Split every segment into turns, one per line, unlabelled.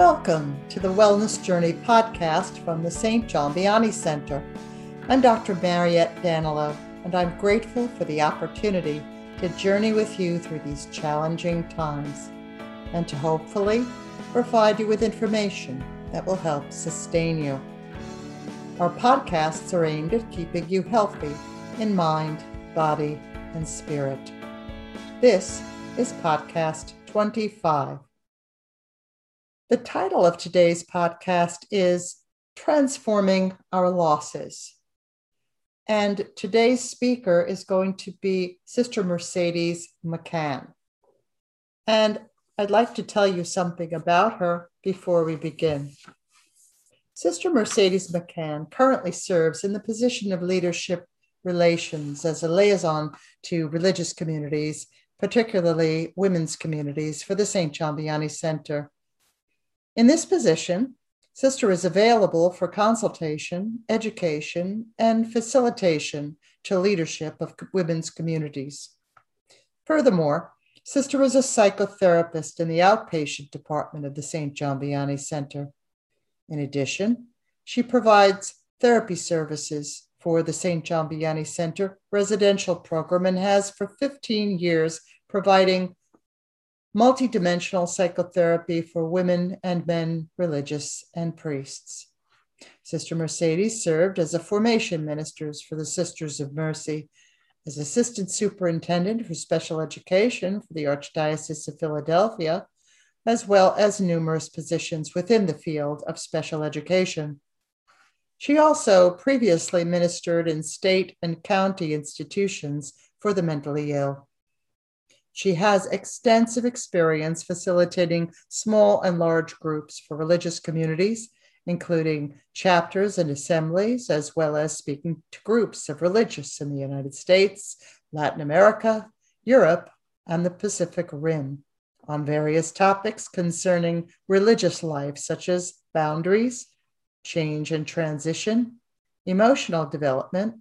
Welcome to the Wellness Journey podcast from the St. John Vianney Center. I'm Dr. Mariette Danilo, and I'm grateful for the opportunity to journey with you through these challenging times and to hopefully provide you with information that will help sustain you. Our podcasts are aimed at keeping you healthy in mind, body, and spirit. This is podcast 25. The title of today's podcast is Transforming Our Losses. And today's speaker is going to be Sister Mercedes McCann. And I'd like to tell you something about her before we begin. Sister Mercedes McCann currently serves in the position of leadership relations as a liaison to religious communities, particularly women's communities, for the St. John Vianney Center in this position, Sister is available for consultation, education, and facilitation to leadership of women's communities. Furthermore, Sister is a psychotherapist in the outpatient department of the St. John Vianney Center. In addition, she provides therapy services for the St. John Vianney Center residential program and has for 15 years providing multidimensional psychotherapy for women and men, religious and priests. Sister Mercedes served as a formation minister for the Sisters of Mercy, as assistant superintendent for special education for the Archdiocese of Philadelphia, as well as numerous positions within the field of special education. She also previously ministered in state and county institutions for the mentally ill. She has extensive experience facilitating small and large groups for religious communities, including chapters and assemblies, as well as speaking to groups of religious in the United States, Latin America, Europe, and the Pacific Rim on various topics concerning religious life, such as boundaries, change and transition, emotional development,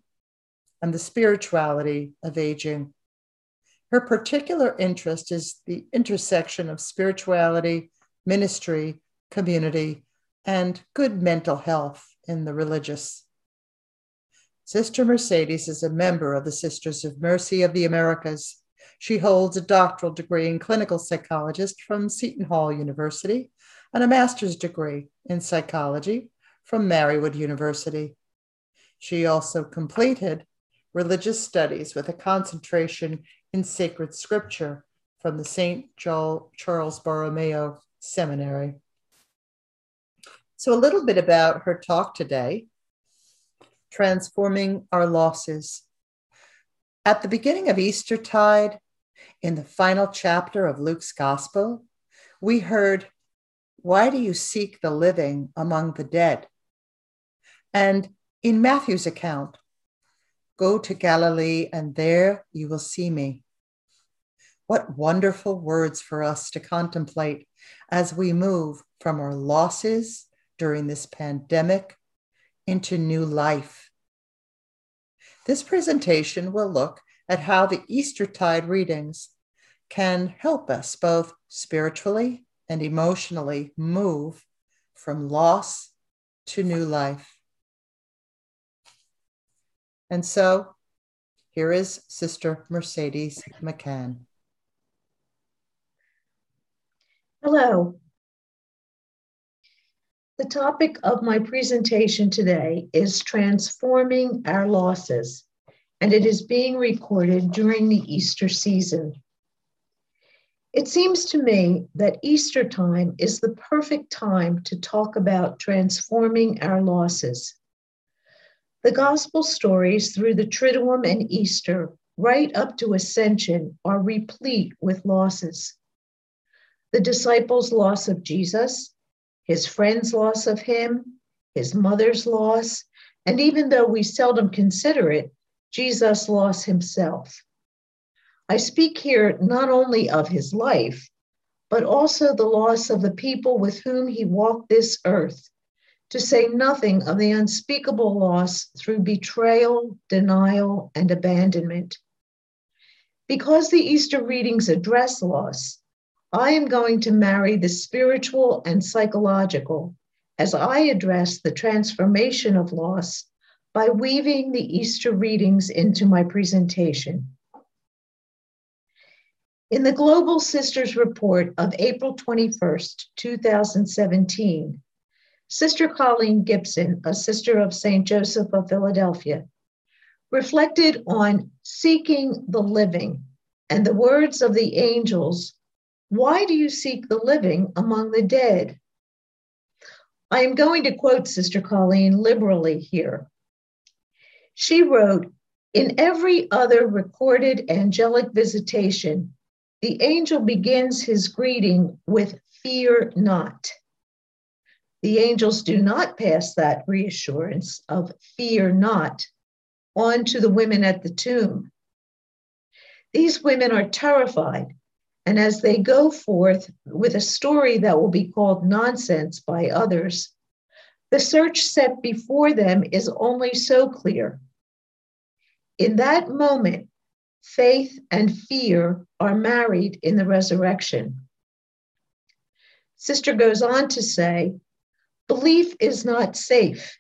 and the spirituality of aging. Her particular interest is the intersection of spirituality, ministry, community, and good mental health in the religious. Sister Mercedes is a member of the Sisters of Mercy of the Americas. She holds a doctoral degree in clinical psychologist from Seton Hall University and a master's degree in psychology from Marywood University. She also completed religious studies with a concentration in sacred scripture from the St. Charles Borromeo Seminary. So, a little bit about her talk today transforming our losses. At the beginning of Eastertide, in the final chapter of Luke's Gospel, we heard, Why do you seek the living among the dead? And in Matthew's account, Go to Galilee, and there you will see me. What wonderful words for us to contemplate as we move from our losses during this pandemic into new life. This presentation will look at how the Eastertide readings can help us both spiritually and emotionally move from loss to new life. And so here is Sister Mercedes McCann.
Hello. The topic of my presentation today is transforming our losses, and it is being recorded during the Easter season. It seems to me that Easter time is the perfect time to talk about transforming our losses. The gospel stories through the Triduum and Easter, right up to Ascension, are replete with losses. The disciples' loss of Jesus, his friends' loss of him, his mother's loss, and even though we seldom consider it, Jesus' loss himself. I speak here not only of his life, but also the loss of the people with whom he walked this earth to say nothing of the unspeakable loss through betrayal, denial, and abandonment. Because the Easter readings address loss, I am going to marry the spiritual and psychological as I address the transformation of loss by weaving the Easter readings into my presentation. In the Global Sisters Report of April 21st, 2017, Sister Colleen Gibson, a sister of St. Joseph of Philadelphia, reflected on seeking the living and the words of the angels Why do you seek the living among the dead? I am going to quote Sister Colleen liberally here. She wrote, In every other recorded angelic visitation, the angel begins his greeting with fear not. The angels do not pass that reassurance of fear not on to the women at the tomb. These women are terrified, and as they go forth with a story that will be called nonsense by others, the search set before them is only so clear. In that moment, faith and fear are married in the resurrection. Sister goes on to say, belief is not safe.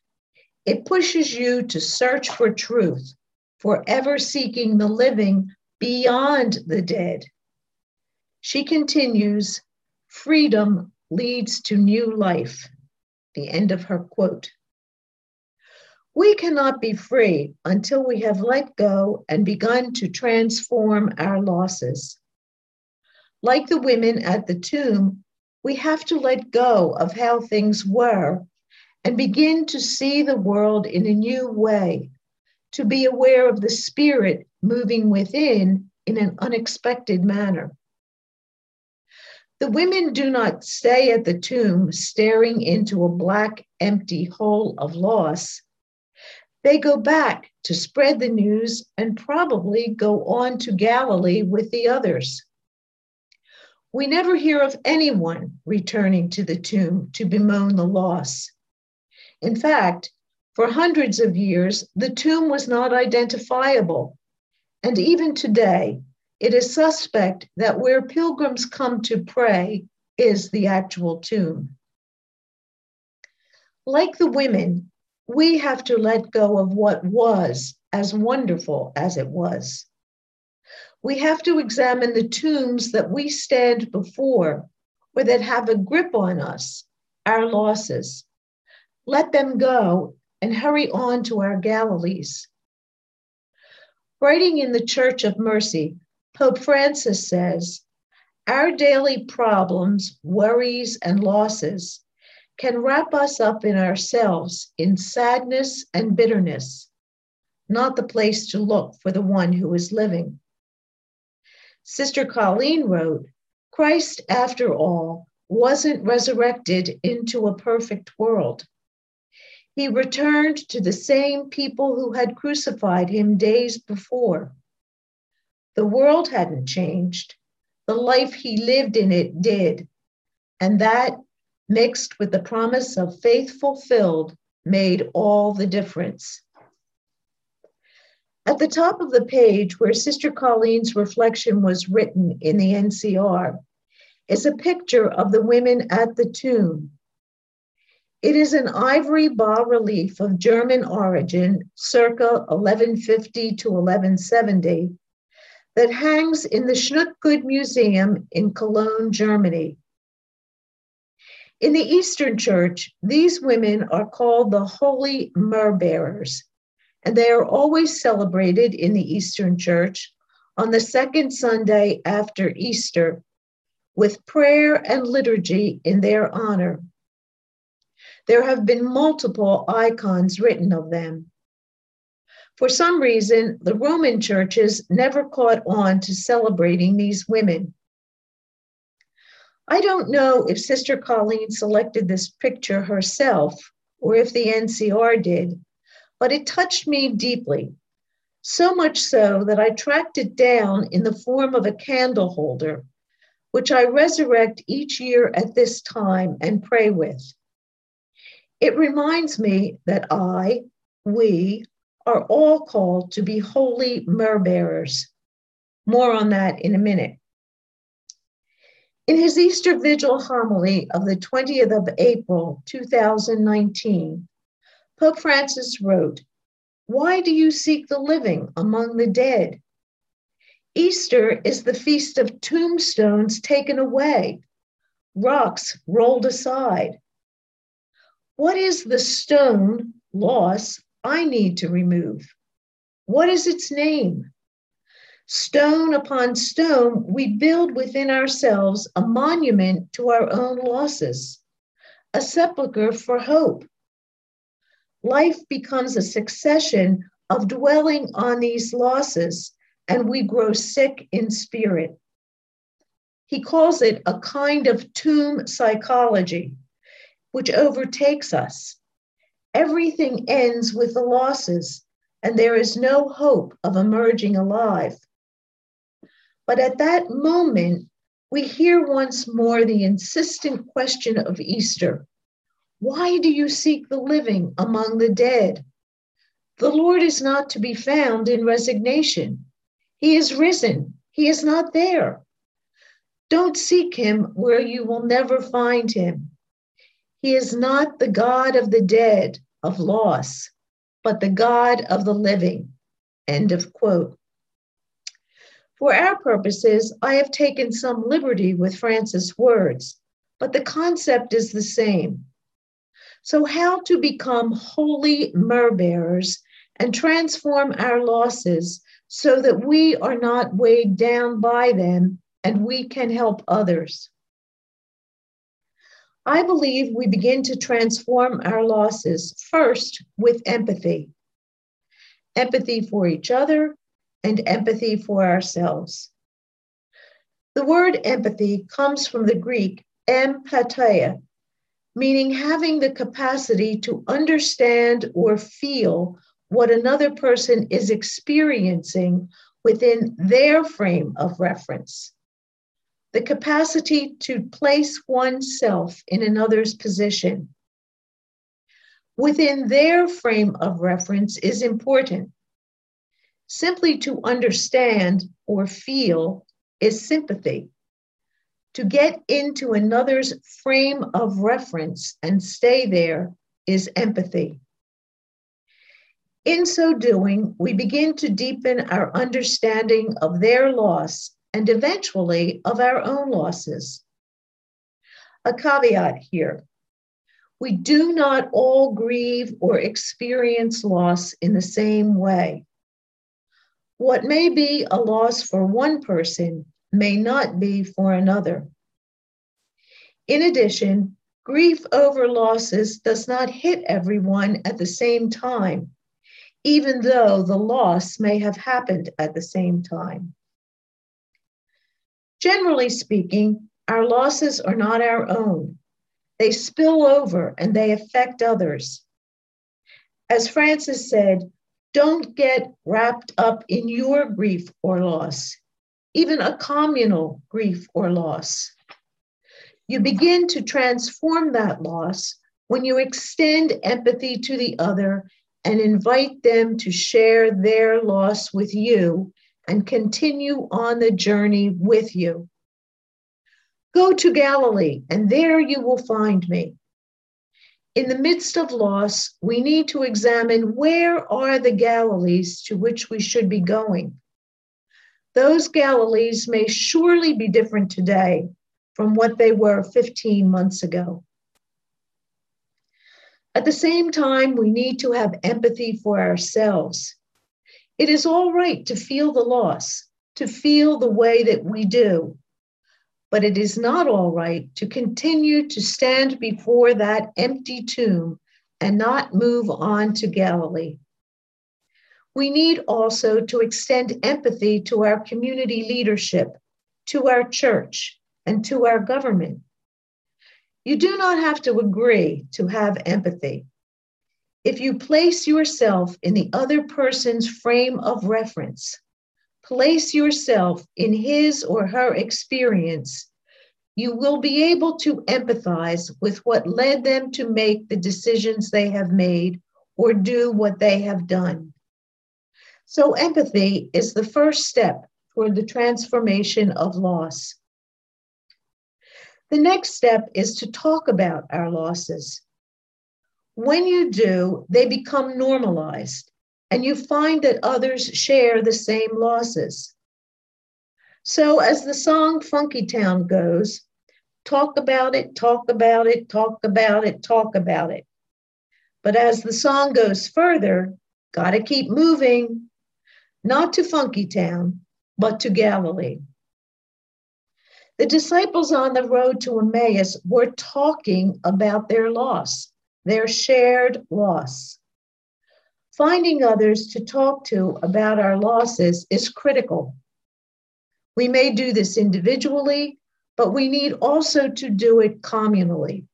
It pushes you to search for truth, forever seeking the living beyond the dead. She continues, freedom leads to new life. The end of her quote. We cannot be free until we have let go and begun to transform our losses. Like the women at the tomb, we have to let go of how things were and begin to see the world in a new way, to be aware of the spirit moving within in an unexpected manner. The women do not stay at the tomb staring into a black, empty hole of loss they go back to spread the news and probably go on to Galilee with the others. We never hear of anyone returning to the tomb to bemoan the loss. In fact, for hundreds of years, the tomb was not identifiable. And even today, it is suspect that where pilgrims come to pray is the actual tomb. Like the women, we have to let go of what was, as wonderful as it was. We have to examine the tombs that we stand before or that have a grip on us, our losses. Let them go and hurry on to our Galilees. Writing in the Church of Mercy, Pope Francis says, Our daily problems, worries, and losses can wrap us up in ourselves in sadness and bitterness, not the place to look for the one who is living. Sister Colleen wrote, Christ, after all, wasn't resurrected into a perfect world. He returned to the same people who had crucified him days before. The world hadn't changed. The life he lived in it did. And that mixed with the promise of faith fulfilled, made all the difference. At the top of the page, where Sister Colleen's reflection was written in the NCR, is a picture of the women at the tomb. It is an ivory bas relief of German origin, circa 1150 to 1170, that hangs in the Schnütgen Museum in Cologne, Germany. In the Eastern Church, these women are called the Holy Myrrh Bearers, and they are always celebrated in the Eastern Church on the second Sunday after Easter with prayer and liturgy in their honor. There have been multiple icons written of them. For some reason, the Roman churches never caught on to celebrating these women. I don't know if Sister Colleen selected this picture herself or if the NCR did, but it touched me deeply. So much so that I tracked it down in the form of a candle holder, which I resurrect each year at this time and pray with. It reminds me that I, we, are all called to be holy myrrh bearers. More on that in a minute. In his Easter Vigil homily of the 20th of April, 2019, Pope Francis wrote, Why do you seek the living among the dead? Easter is the feast of tombstones taken away, rocks rolled aside. What is the stone, loss, I need to remove? What is its name? Stone upon stone, we build within ourselves a monument to our own losses, a sepulchre for hope. Life becomes a succession of dwelling on these losses, and we grow sick in spirit. He calls it a kind of tomb psychology, which overtakes us. Everything ends with the losses, and there is no hope of emerging alive. But at that moment, we hear once more the insistent question of Easter Why do you seek the living among the dead? The Lord is not to be found in resignation. He is risen, He is not there. Don't seek Him where you will never find Him. He is not the God of the dead, of loss, but the God of the living. End of quote. For our purposes, I have taken some liberty with Francis' words, but the concept is the same. So, how to become holy myrrh bearers and transform our losses so that we are not weighed down by them and we can help others? I believe we begin to transform our losses first with empathy empathy for each other and empathy for ourselves. The word empathy comes from the Greek empatheia, meaning having the capacity to understand or feel what another person is experiencing within their frame of reference the capacity to place oneself in another's position within their frame of reference is important. Simply to understand or feel is sympathy. To get into another's frame of reference and stay there is empathy. In so doing, we begin to deepen our understanding of their loss and eventually of our own losses. A caveat here we do not all grieve or experience loss in the same way. What may be a loss for one person may not be for another. In addition, grief over losses does not hit everyone at the same time, even though the loss may have happened at the same time. Generally speaking, our losses are not our own. They spill over and they affect others. As Francis said, don't get wrapped up in your grief or loss, even a communal grief or loss. You begin to transform that loss when you extend empathy to the other and invite them to share their loss with you and continue on the journey with you. Go to Galilee, and there you will find me. In the midst of loss, we need to examine where are the Galilees to which we should be going. Those Galilees may surely be different today from what they were 15 months ago. At the same time, we need to have empathy for ourselves it is all right to feel the loss, to feel the way that we do. But it is not all right to continue to stand before that empty tomb and not move on to Galilee. We need also to extend empathy to our community leadership, to our church, and to our government. You do not have to agree to have empathy. If you place yourself in the other person's frame of reference, place yourself in his or her experience, you will be able to empathize with what led them to make the decisions they have made or do what they have done. So, empathy is the first step toward the transformation of loss. The next step is to talk about our losses. When you do, they become normalized and you find that others share the same losses. So, as the song Funky Town goes, talk about it, talk about it, talk about it, talk about it. But as the song goes further, gotta keep moving, not to Funky Town, but to Galilee. The disciples on the road to Emmaus were talking about their loss, their shared loss. Finding others to talk to about our losses is critical. We may do this individually, but we need also to do it communally.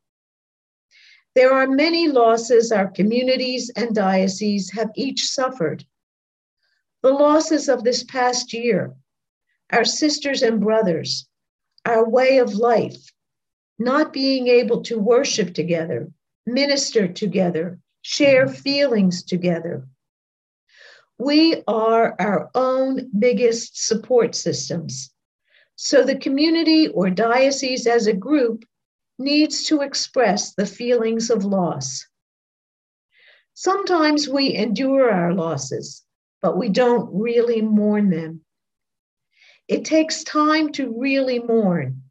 There are many losses our communities and dioceses have each suffered. The losses of this past year, our sisters and brothers, our way of life, not being able to worship together, minister together, share feelings together. We are our own biggest support systems. So the community or diocese as a group needs to express the feelings of loss. Sometimes we endure our losses, but we don't really mourn them. It takes time to really mourn,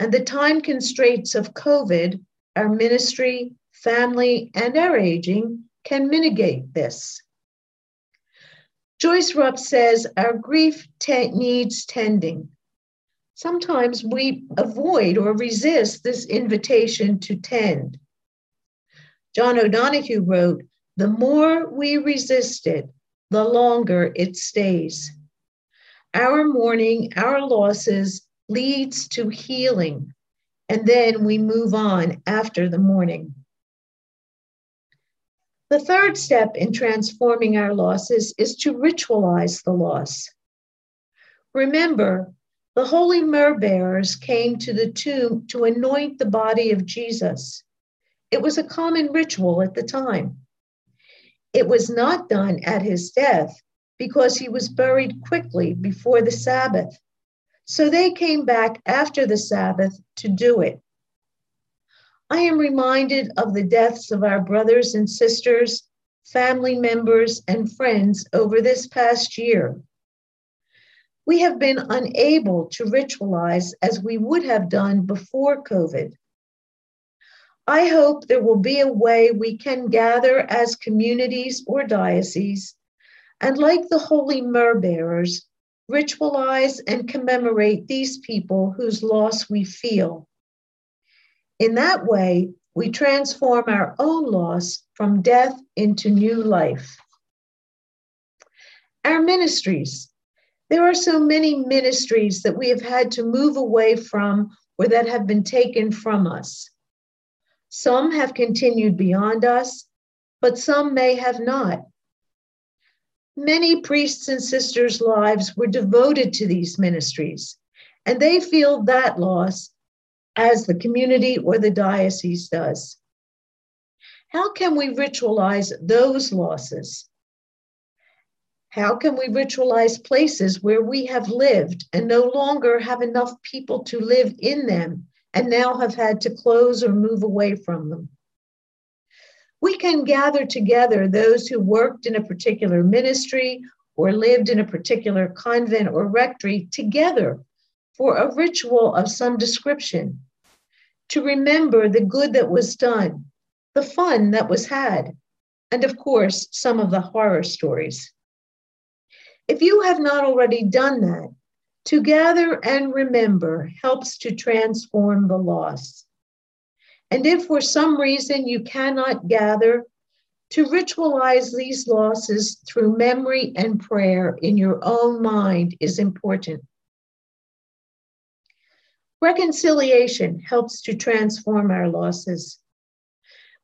and the time constraints of COVID, our ministry, family, and our aging can mitigate this. Joyce Rupp says our grief te- needs tending. Sometimes we avoid or resist this invitation to tend. John O'Donohue wrote, The more we resist it, the longer it stays. Our mourning, our losses leads to healing, and then we move on after the mourning. The third step in transforming our losses is to ritualize the loss. Remember, the holy myrrh bearers came to the tomb to anoint the body of Jesus. It was a common ritual at the time. It was not done at his death because he was buried quickly before the Sabbath. So they came back after the Sabbath to do it. I am reminded of the deaths of our brothers and sisters, family members, and friends over this past year. We have been unable to ritualize as we would have done before COVID. I hope there will be a way we can gather as communities or dioceses and, like the holy myrrh bearers, ritualize and commemorate these people whose loss we feel in that way, we transform our own loss from death into new life. Our ministries. There are so many ministries that we have had to move away from or that have been taken from us. Some have continued beyond us, but some may have not. Many priests and sisters' lives were devoted to these ministries, and they feel that loss as the community or the diocese does. How can we ritualize those losses? How can we ritualize places where we have lived and no longer have enough people to live in them and now have had to close or move away from them? We can gather together those who worked in a particular ministry or lived in a particular convent or rectory together for a ritual of some description to remember the good that was done, the fun that was had, and of course, some of the horror stories. If you have not already done that, to gather and remember helps to transform the loss. And if for some reason you cannot gather, to ritualize these losses through memory and prayer in your own mind is important. Reconciliation helps to transform our losses.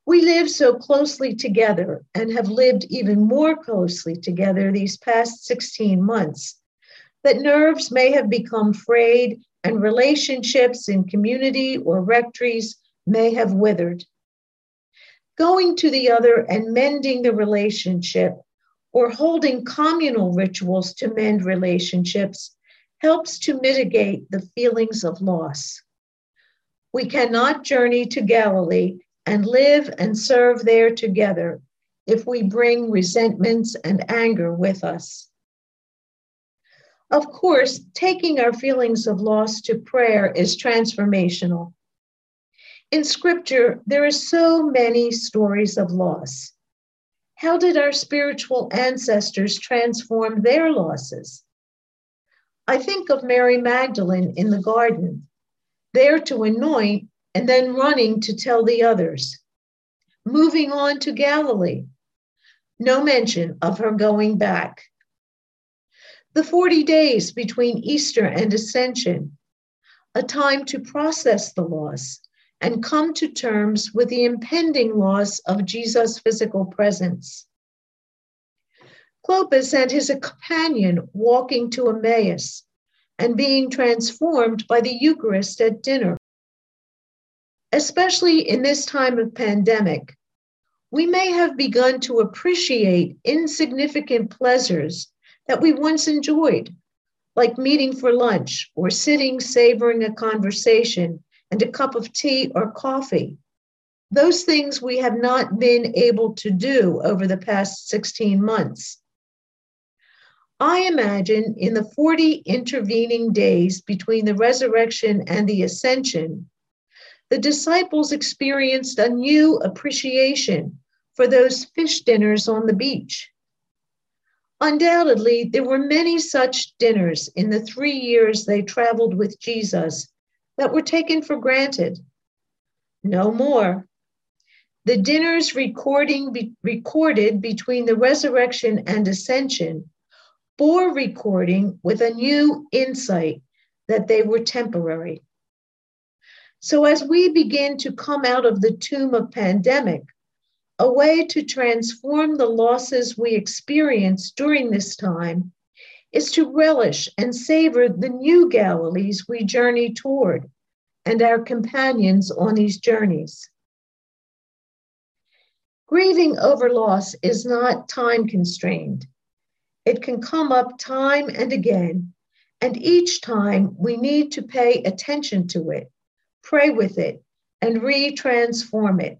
We live so closely together and have lived even more closely together these past 16 months that nerves may have become frayed and relationships in community or rectories may have withered. Going to the other and mending the relationship or holding communal rituals to mend relationships helps to mitigate the feelings of loss. We cannot journey to Galilee and live and serve there together if we bring resentments and anger with us. Of course, taking our feelings of loss to prayer is transformational. In scripture, there are so many stories of loss. How did our spiritual ancestors transform their losses? I think of Mary Magdalene in the garden, there to anoint and then running to tell the others. Moving on to Galilee, no mention of her going back. The 40 days between Easter and Ascension, a time to process the loss and come to terms with the impending loss of Jesus' physical presence. Clopas and his companion walking to Emmaus and being transformed by the Eucharist at dinner. Especially in this time of pandemic, we may have begun to appreciate insignificant pleasures that we once enjoyed, like meeting for lunch or sitting savoring a conversation and a cup of tea or coffee. Those things we have not been able to do over the past 16 months. I imagine in the 40 intervening days between the resurrection and the ascension, the disciples experienced a new appreciation for those fish dinners on the beach. Undoubtedly, there were many such dinners in the three years they traveled with Jesus that were taken for granted. No more. The dinners recording be, recorded between the resurrection and ascension bore recording with a new insight that they were temporary. So, as we begin to come out of the tomb of pandemic, a way to transform the losses we experience during this time is to relish and savor the new Galilees we journey toward and our companions on these journeys. Grieving over loss is not time constrained. It can come up time and again, and each time we need to pay attention to it, pray with it, and re-transform it.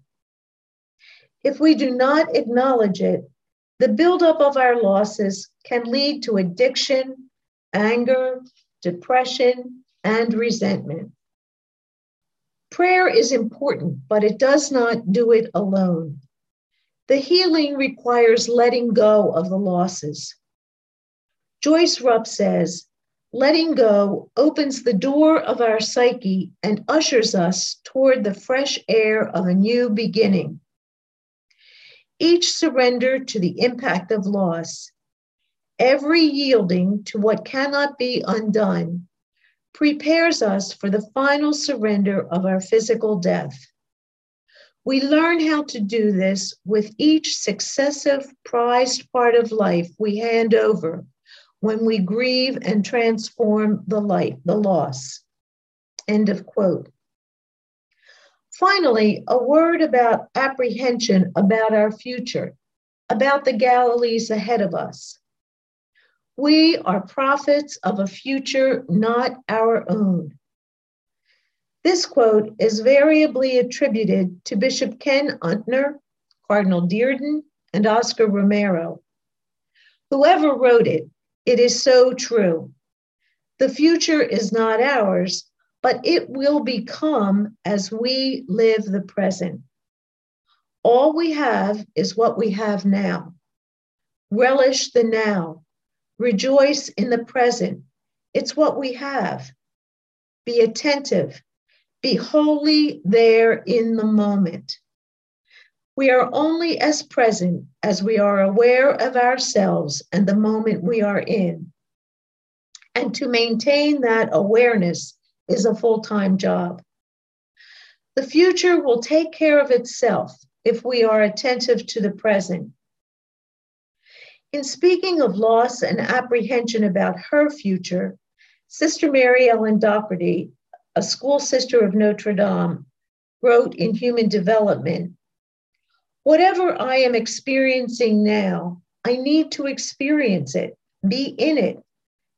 If we do not acknowledge it, the buildup of our losses can lead to addiction, anger, depression, and resentment. Prayer is important, but it does not do it alone. The healing requires letting go of the losses. Joyce Rupp says, letting go opens the door of our psyche and ushers us toward the fresh air of a new beginning. Each surrender to the impact of loss, every yielding to what cannot be undone, prepares us for the final surrender of our physical death. We learn how to do this with each successive prized part of life we hand over when we grieve and transform the light, the loss. End of quote. Finally, a word about apprehension about our future, about the Galilees ahead of us. We are prophets of a future not our own. This quote is variably attributed to Bishop Ken Untener, Cardinal Dearden, and Oscar Romero. Whoever wrote it, it is so true. The future is not ours, but it will become as we live the present. All we have is what we have now. Relish the now Rejoice in the present. It's what we have. Be attentive. Be wholly there in the moment. We are only as present as we are aware of ourselves and the moment we are in. And to maintain that awareness is a full time job. The future will take care of itself if we are attentive to the present. In speaking of loss and apprehension about her future, Sister Mary Ellen Doherty, a school sister of Notre Dame, wrote in Human Development Whatever I am experiencing now, I need to experience it, be in it,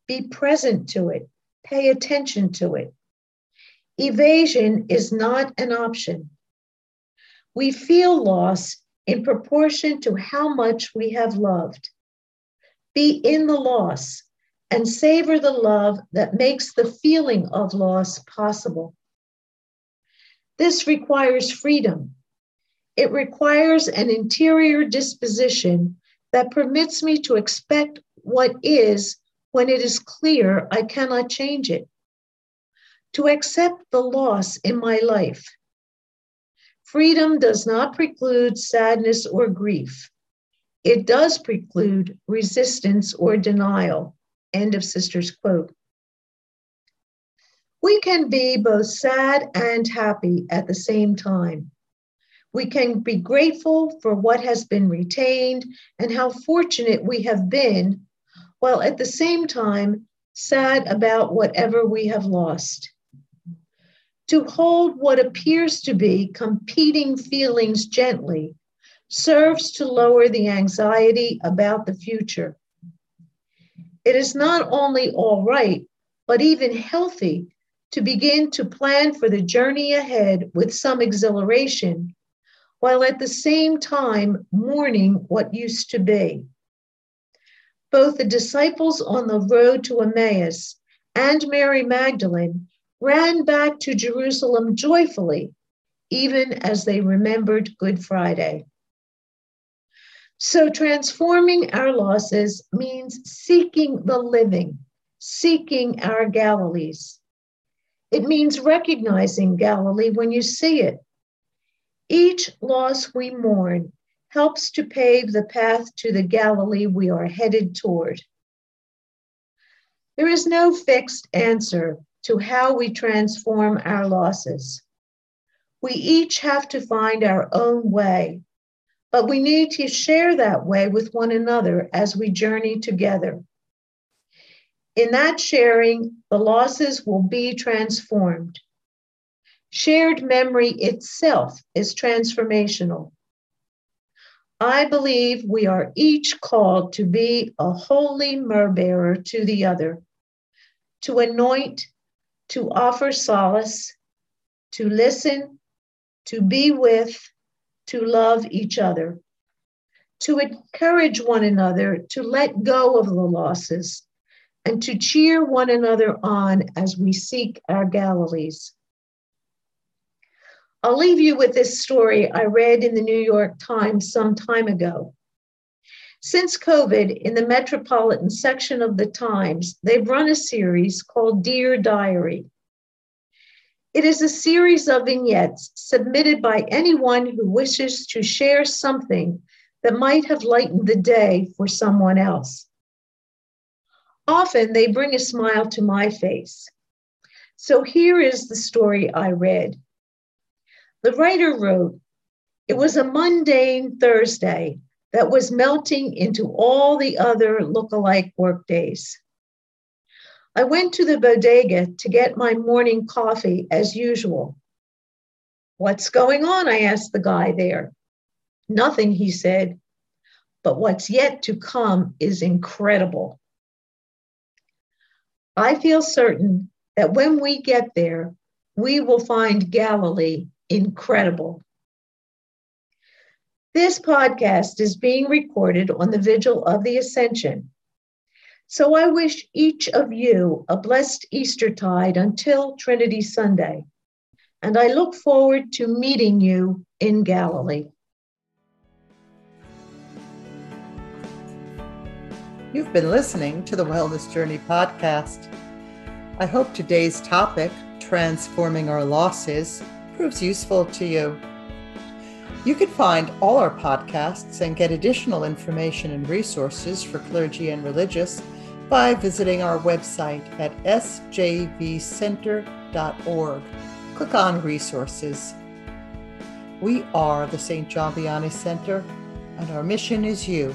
be present to it, pay attention to it. Evasion is not an option. We feel loss in proportion to how much we have loved. Be in the loss and savor the love that makes the feeling of loss possible. This requires freedom. It requires an interior disposition that permits me to expect what is when it is clear I cannot change it. To accept the loss in my life. Freedom does not preclude sadness or grief. It does preclude resistance or denial. End of sister's quote. We can be both sad and happy at the same time. We can be grateful for what has been retained and how fortunate we have been, while at the same time sad about whatever we have lost. To hold what appears to be competing feelings gently serves to lower the anxiety about the future. It is not only all right, but even healthy to begin to plan for the journey ahead with some exhilaration, while at the same time mourning what used to be. Both the disciples on the road to Emmaus and Mary Magdalene ran back to Jerusalem joyfully, even as they remembered Good Friday. So, transforming our losses means seeking the living, seeking our Galilees. It means recognizing Galilee when you see it. Each loss we mourn helps to pave the path to the Galilee we are headed toward. There is no fixed answer to how we transform our losses. We each have to find our own way but we need to share that way with one another as we journey together. In that sharing, the losses will be transformed. Shared memory itself is transformational. I believe we are each called to be a holy myrrh bearer to the other, to anoint, to offer solace, to listen, to be with, to love each other, to encourage one another to let go of the losses, and to cheer one another on as we seek our Galilees. I'll leave you with this story I read in the New York Times some time ago. Since COVID, in the metropolitan section of the Times, they've run a series called Dear Diary. It is a series of vignettes submitted by anyone who wishes to share something that might have lightened the day for someone else. Often they bring a smile to my face. So here is the story I read. The writer wrote, It was a mundane Thursday that was melting into all the other look-alike workdays. I went to the bodega to get my morning coffee as usual. What's going on? I asked the guy there. Nothing, he said. But what's yet to come is incredible. I feel certain that when we get there, we will find Galilee incredible. This podcast is being recorded on the Vigil of the Ascension so I wish each of you a blessed Eastertide until Trinity Sunday. And I look forward to meeting you in Galilee.
You've been listening to the Wellness Journey podcast. I hope today's topic, transforming our losses, proves useful to you. You can find all our podcasts and get additional information and resources for clergy and religious by visiting our website at sjvcenter.org. Click on Resources. We are the St. John Vianney Center, and our mission is you.